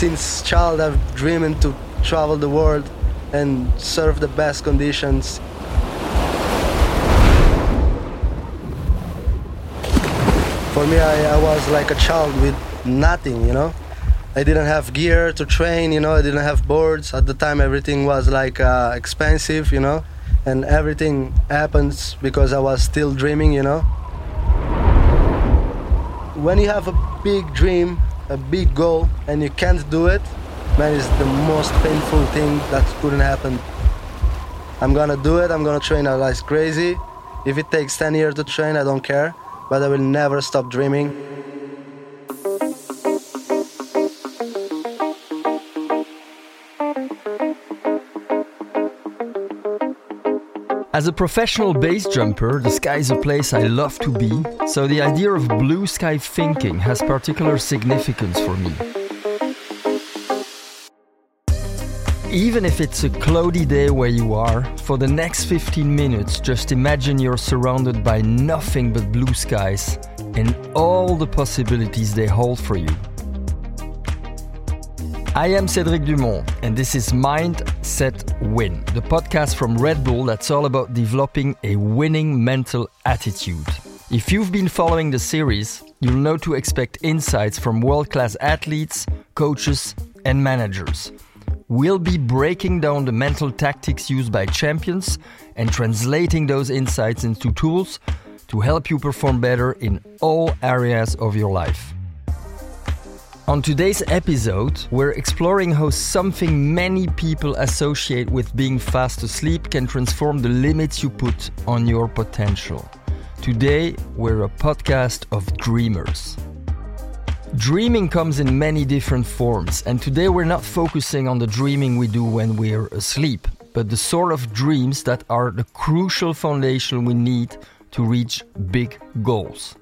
Since child, I've dreamed to travel the world and serve the best conditions. For me, I, I was like a child with nothing, you know. I didn't have gear to train, you know. I didn't have boards at the time. Everything was like uh, expensive, you know, and everything happens because I was still dreaming, you know. When you have a big dream, a big goal, and you can't do it, man, it's the most painful thing that couldn't happen. I'm gonna do it. I'm gonna train like crazy. If it takes 10 years to train, I don't care, but I will never stop dreaming. As a professional base jumper, the sky is a place I love to be, so the idea of blue sky thinking has particular significance for me. Even if it's a cloudy day where you are, for the next 15 minutes, just imagine you're surrounded by nothing but blue skies and all the possibilities they hold for you. I am Cédric Dumont, and this is Mind, Set, Win, the podcast from Red Bull that's all about developing a winning mental attitude. If you've been following the series, you'll know to expect insights from world class athletes, coaches, and managers. We'll be breaking down the mental tactics used by champions and translating those insights into tools to help you perform better in all areas of your life. On today's episode, we're exploring how something many people associate with being fast asleep can transform the limits you put on your potential. Today, we're a podcast of dreamers. Dreaming comes in many different forms, and today we're not focusing on the dreaming we do when we're asleep, but the sort of dreams that are the crucial foundation we need to reach big goals.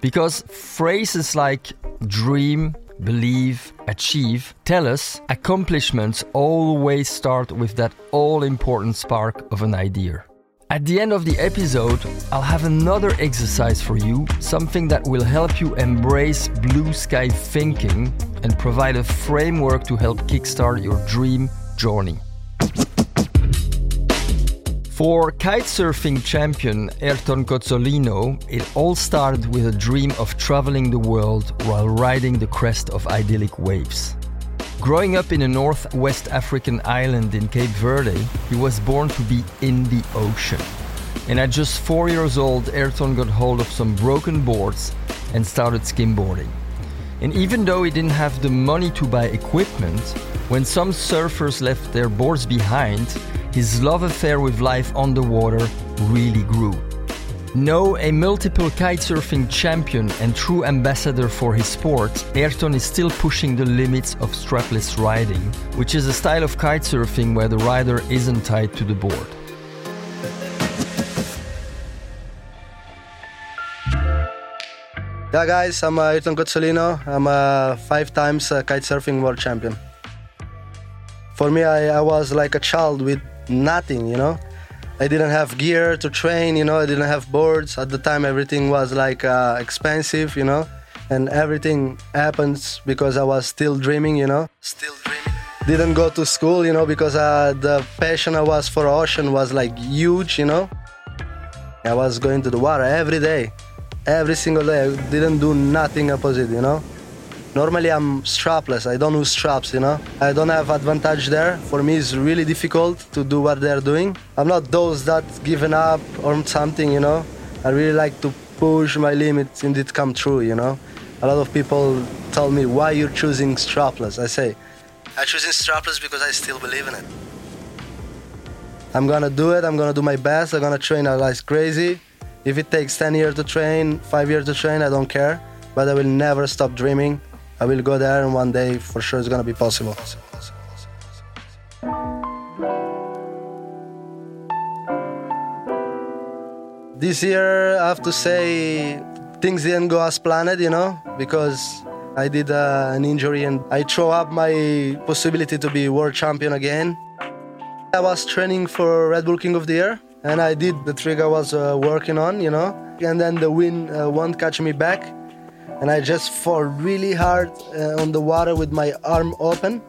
Because phrases like dream, believe, achieve tell us accomplishments always start with that all important spark of an idea. At the end of the episode, I'll have another exercise for you, something that will help you embrace blue sky thinking and provide a framework to help kickstart your dream journey. For kitesurfing champion Airton Cozzolino, it all started with a dream of traveling the world while riding the crest of idyllic waves. Growing up in a northwest African island in Cape Verde, he was born to be in the ocean. And at just four years old, Airton got hold of some broken boards and started skimboarding. And even though he didn't have the money to buy equipment, when some surfers left their boards behind, his love affair with life on the water really grew. Now a multiple kitesurfing champion and true ambassador for his sport, Airton is still pushing the limits of strapless riding, which is a style of kitesurfing where the rider isn't tied to the board. Yeah, guys, I'm uh, Airton Cozzolino. I'm a five times uh, kitesurfing world champion. For me, I, I was like a child with nothing, you know. I didn't have gear to train, you know. I didn't have boards at the time. Everything was like uh, expensive, you know, and everything happens because I was still dreaming, you know. Still dreaming. Didn't go to school, you know, because uh, the passion I was for ocean was like huge, you know. I was going to the water every day, every single day. I didn't do nothing opposite, you know. Normally I'm strapless. I don't use straps, you know. I don't have advantage there. For me, it's really difficult to do what they're doing. I'm not those that given up or something, you know. I really like to push my limits and it come true, you know. A lot of people tell me why you're choosing strapless. I say, I'm choosing strapless because I still believe in it. I'm gonna do it. I'm gonna do my best. I'm gonna train like crazy. If it takes 10 years to train, five years to train, I don't care. But I will never stop dreaming. I will go there, and one day for sure it's gonna be possible. This year, I have to say, things didn't go as planned, you know, because I did uh, an injury and I throw up my possibility to be world champion again. I was training for Red Bull King of the Air, and I did the trick I was uh, working on, you know, and then the wind uh, won't catch me back and I just fall really hard uh, on the water with my arm open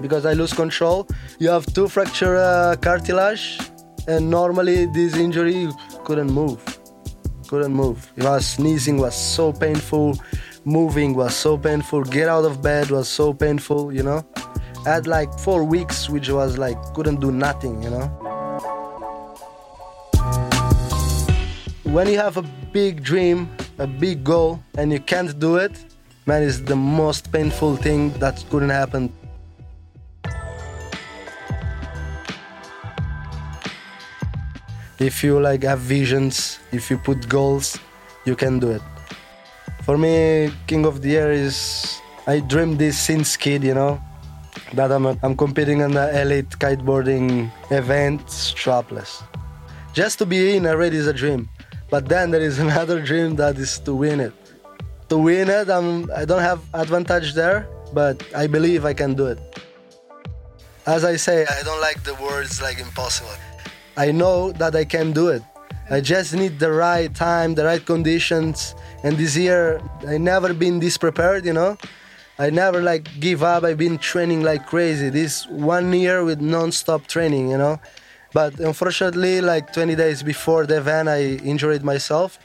because I lose control. You have two fracture uh, cartilage, and normally this injury couldn't move, couldn't move. It was sneezing was so painful, moving was so painful, get out of bed was so painful, you know. I had like four weeks, which was like couldn't do nothing, you know. When you have a big dream, a big goal, and you can't do it, man, it's the most painful thing that couldn't happen. If you like have visions if you put goals you can do it. For me King of the Air is i dreamed this since kid you know that i'm, I'm competing in the elite kiteboarding event strapless. Just to be in already is a dream but then there is another dream that is to win it to win it I'm, i don't have advantage there but i believe i can do it as i say i don't like the words like impossible I know that I can do it. I just need the right time, the right conditions. And this year, I never been this prepared, you know. I never like give up. I've been training like crazy. This one year with non-stop training, you know. But unfortunately, like 20 days before the event, I injured myself.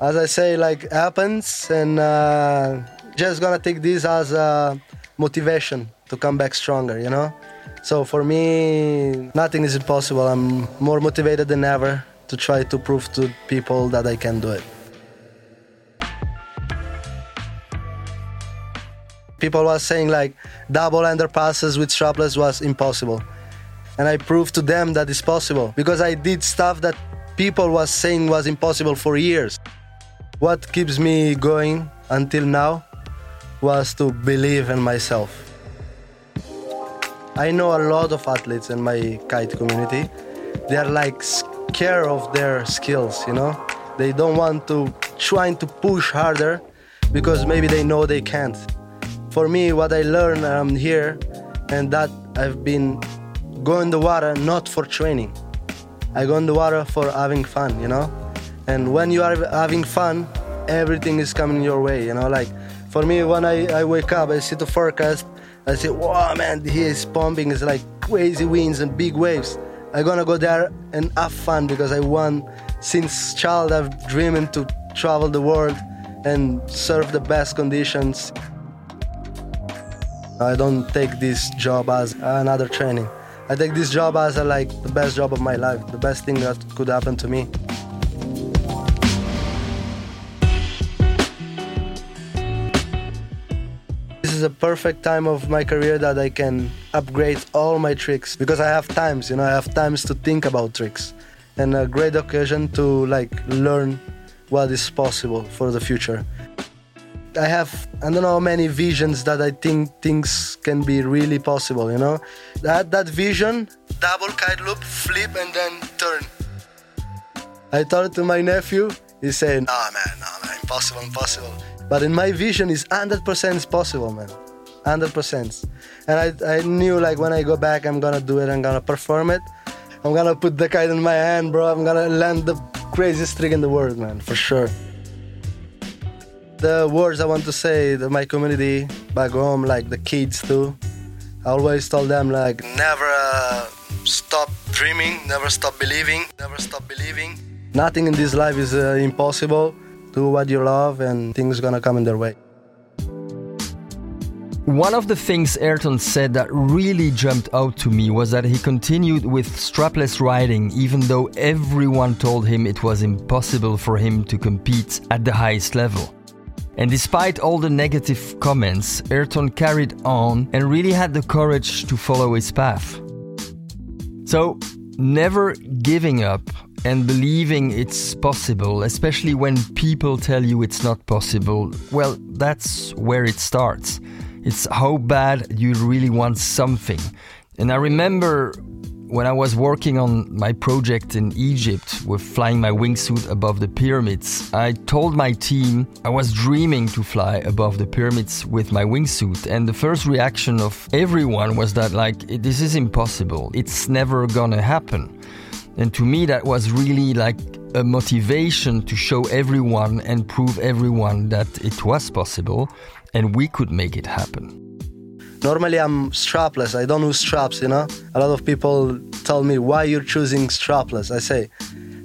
As I say, like happens, and uh, just gonna take this as a motivation to come back stronger, you know. So for me, nothing is impossible. I'm more motivated than ever to try to prove to people that I can do it. People were saying like double underpasses with strapless was impossible. And I proved to them that it's possible because I did stuff that people was saying was impossible for years. What keeps me going until now was to believe in myself. I know a lot of athletes in my kite community. They are like scared of their skills, you know? They don't want to trying to push harder because maybe they know they can't. For me, what I learned I'm here and that I've been going the water not for training. I go in the water for having fun, you know? And when you are having fun, everything is coming your way, you know? Like for me, when I, I wake up, I see the forecast, I say, wow, man, here is pumping. It's like crazy winds and big waves. I'm gonna go there and have fun because I want, since child, I've dreamed to travel the world and serve the best conditions. I don't take this job as another training. I take this job as a, like the best job of my life, the best thing that could happen to me. This is a perfect time of my career that I can upgrade all my tricks because I have times, you know, I have times to think about tricks and a great occasion to like learn what is possible for the future. I have I don't know how many visions that I think things can be really possible, you know. That that vision, double kite loop, flip and then turn. I told to my nephew, he said, "Nah man, nah man, impossible, impossible." But in my vision, it's 100% possible, man. 100%. And I, I knew like when I go back, I'm gonna do it, I'm gonna perform it. I'm gonna put the kite in my hand, bro. I'm gonna land the craziest trick in the world, man, for sure. The words I want to say to my community back home, like the kids too, I always told them like never uh, stop dreaming, never stop believing, never stop believing. Nothing in this life is uh, impossible do what you love and things gonna come in their way. One of the things Airton said that really jumped out to me was that he continued with strapless riding even though everyone told him it was impossible for him to compete at the highest level. And despite all the negative comments, Airton carried on and really had the courage to follow his path. So, never giving up and believing it's possible, especially when people tell you it's not possible, well, that's where it starts. It's how bad you really want something. And I remember when I was working on my project in Egypt with flying my wingsuit above the pyramids, I told my team I was dreaming to fly above the pyramids with my wingsuit. And the first reaction of everyone was that, like, this is impossible. It's never gonna happen. And to me, that was really like a motivation to show everyone and prove everyone that it was possible and we could make it happen. Normally, I'm strapless. I don't use straps, you know? A lot of people tell me, why you're choosing strapless? I say,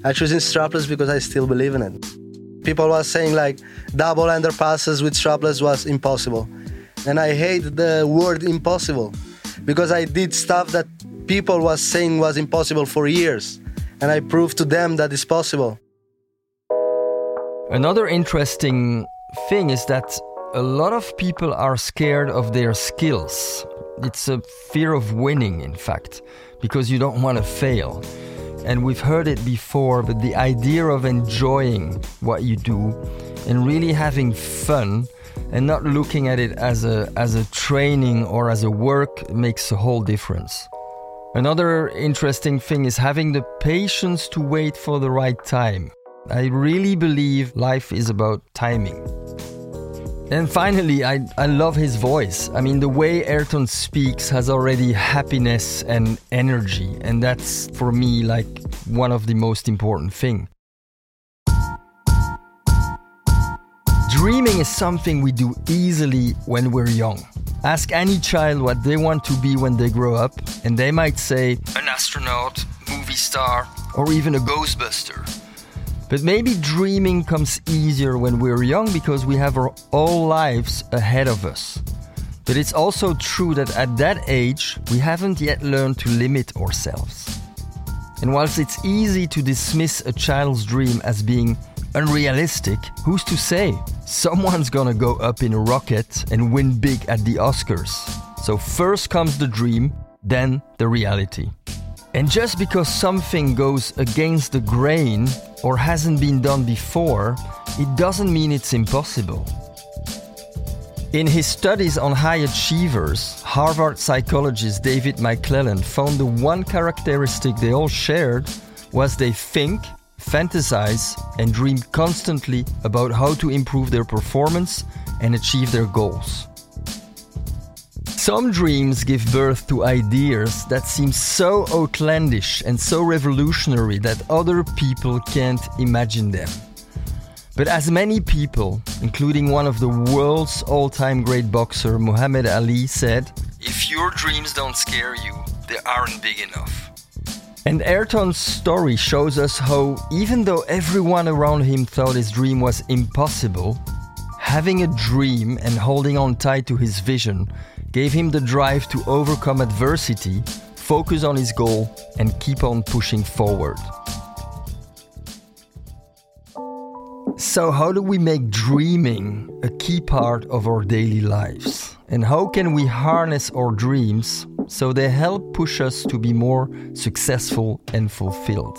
I'm choosing strapless because I still believe in it. People were saying like double underpasses with strapless was impossible. And I hate the word impossible because I did stuff that people was saying was impossible for years. And I proved to them that it's possible. Another interesting thing is that a lot of people are scared of their skills. It's a fear of winning, in fact, because you don't want to fail. And we've heard it before, but the idea of enjoying what you do and really having fun and not looking at it as a, as a training or as a work makes a whole difference. Another interesting thing is having the patience to wait for the right time. I really believe life is about timing. And finally, I, I love his voice. I mean, the way Airton speaks has already happiness and energy, and that's for me like one of the most important thing. Dreaming is something we do easily when we're young. Ask any child what they want to be when they grow up, and they might say an astronaut, movie star, or even a ghostbuster. But maybe dreaming comes easier when we're young because we have our whole lives ahead of us. But it's also true that at that age, we haven't yet learned to limit ourselves. And whilst it's easy to dismiss a child's dream as being unrealistic, who's to say? Someone's gonna go up in a rocket and win big at the Oscars. So first comes the dream, then the reality. And just because something goes against the grain or hasn't been done before, it doesn't mean it's impossible. In his studies on high achievers, Harvard psychologist David McClelland found the one characteristic they all shared was they think, fantasize, and dream constantly about how to improve their performance and achieve their goals. Some dreams give birth to ideas that seem so outlandish and so revolutionary that other people can't imagine them. But as many people, including one of the world's all time great boxer Muhammad Ali, said, if your dreams don't scare you, they aren't big enough. And Airton's story shows us how, even though everyone around him thought his dream was impossible, having a dream and holding on tight to his vision gave him the drive to overcome adversity, focus on his goal, and keep on pushing forward. So, how do we make dreaming a key part of our daily lives? And how can we harness our dreams so they help push us to be more successful and fulfilled?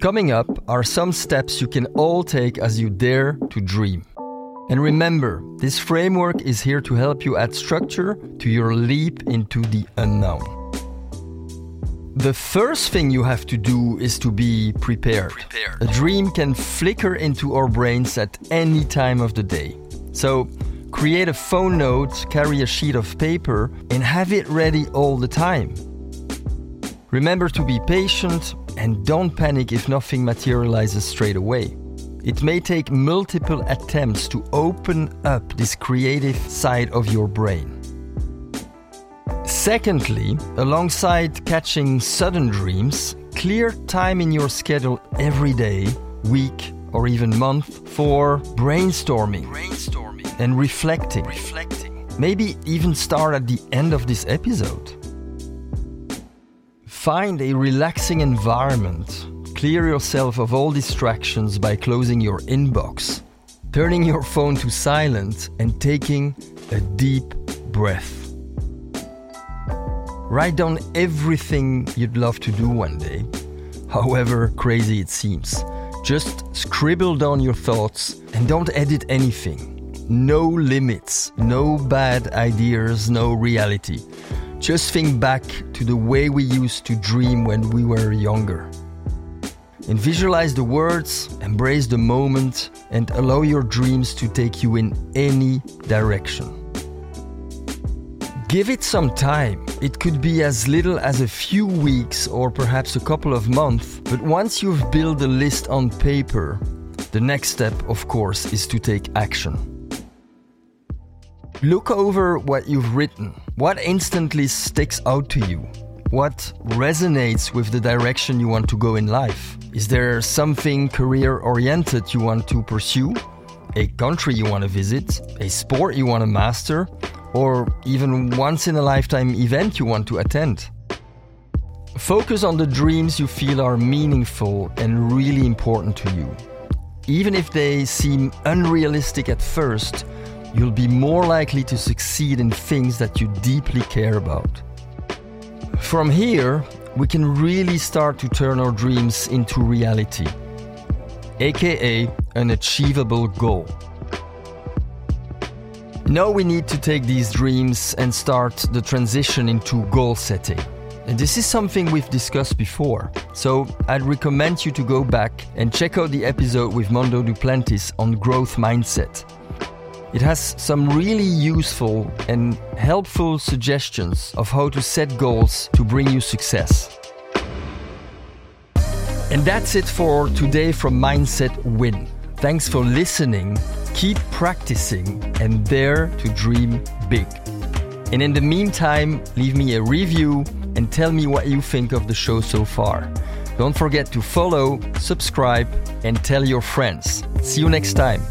Coming up are some steps you can all take as you dare to dream. And remember, this framework is here to help you add structure to your leap into the unknown. The first thing you have to do is to be prepared. prepared. A dream can flicker into our brains at any time of the day. So, create a phone note, carry a sheet of paper, and have it ready all the time. Remember to be patient and don't panic if nothing materializes straight away. It may take multiple attempts to open up this creative side of your brain. Secondly, alongside catching sudden dreams, clear time in your schedule every day, week, or even month for brainstorming, brainstorming and reflecting. reflecting. Maybe even start at the end of this episode. Find a relaxing environment Clear yourself of all distractions by closing your inbox, turning your phone to silent, and taking a deep breath. Write down everything you'd love to do one day, however crazy it seems. Just scribble down your thoughts and don't edit anything. No limits, no bad ideas, no reality. Just think back to the way we used to dream when we were younger and visualize the words, embrace the moment, and allow your dreams to take you in any direction. Give it some time. It could be as little as a few weeks or perhaps a couple of months, but once you've built a list on paper, the next step, of course, is to take action. Look over what you've written. What instantly sticks out to you? What resonates with the direction you want to go in life? Is there something career oriented you want to pursue? A country you want to visit? A sport you want to master? Or even once in a lifetime event you want to attend? Focus on the dreams you feel are meaningful and really important to you. Even if they seem unrealistic at first, you'll be more likely to succeed in things that you deeply care about. From here, we can really start to turn our dreams into reality, aka an achievable goal. Now we need to take these dreams and start the transition into goal setting. And this is something we've discussed before, so I'd recommend you to go back and check out the episode with Mondo Duplantis on growth mindset. It has some really useful and helpful suggestions of how to set goals to bring you success. And that's it for today from Mindset Win. Thanks for listening, keep practicing, and dare to dream big. And in the meantime, leave me a review and tell me what you think of the show so far. Don't forget to follow, subscribe, and tell your friends. See you next time.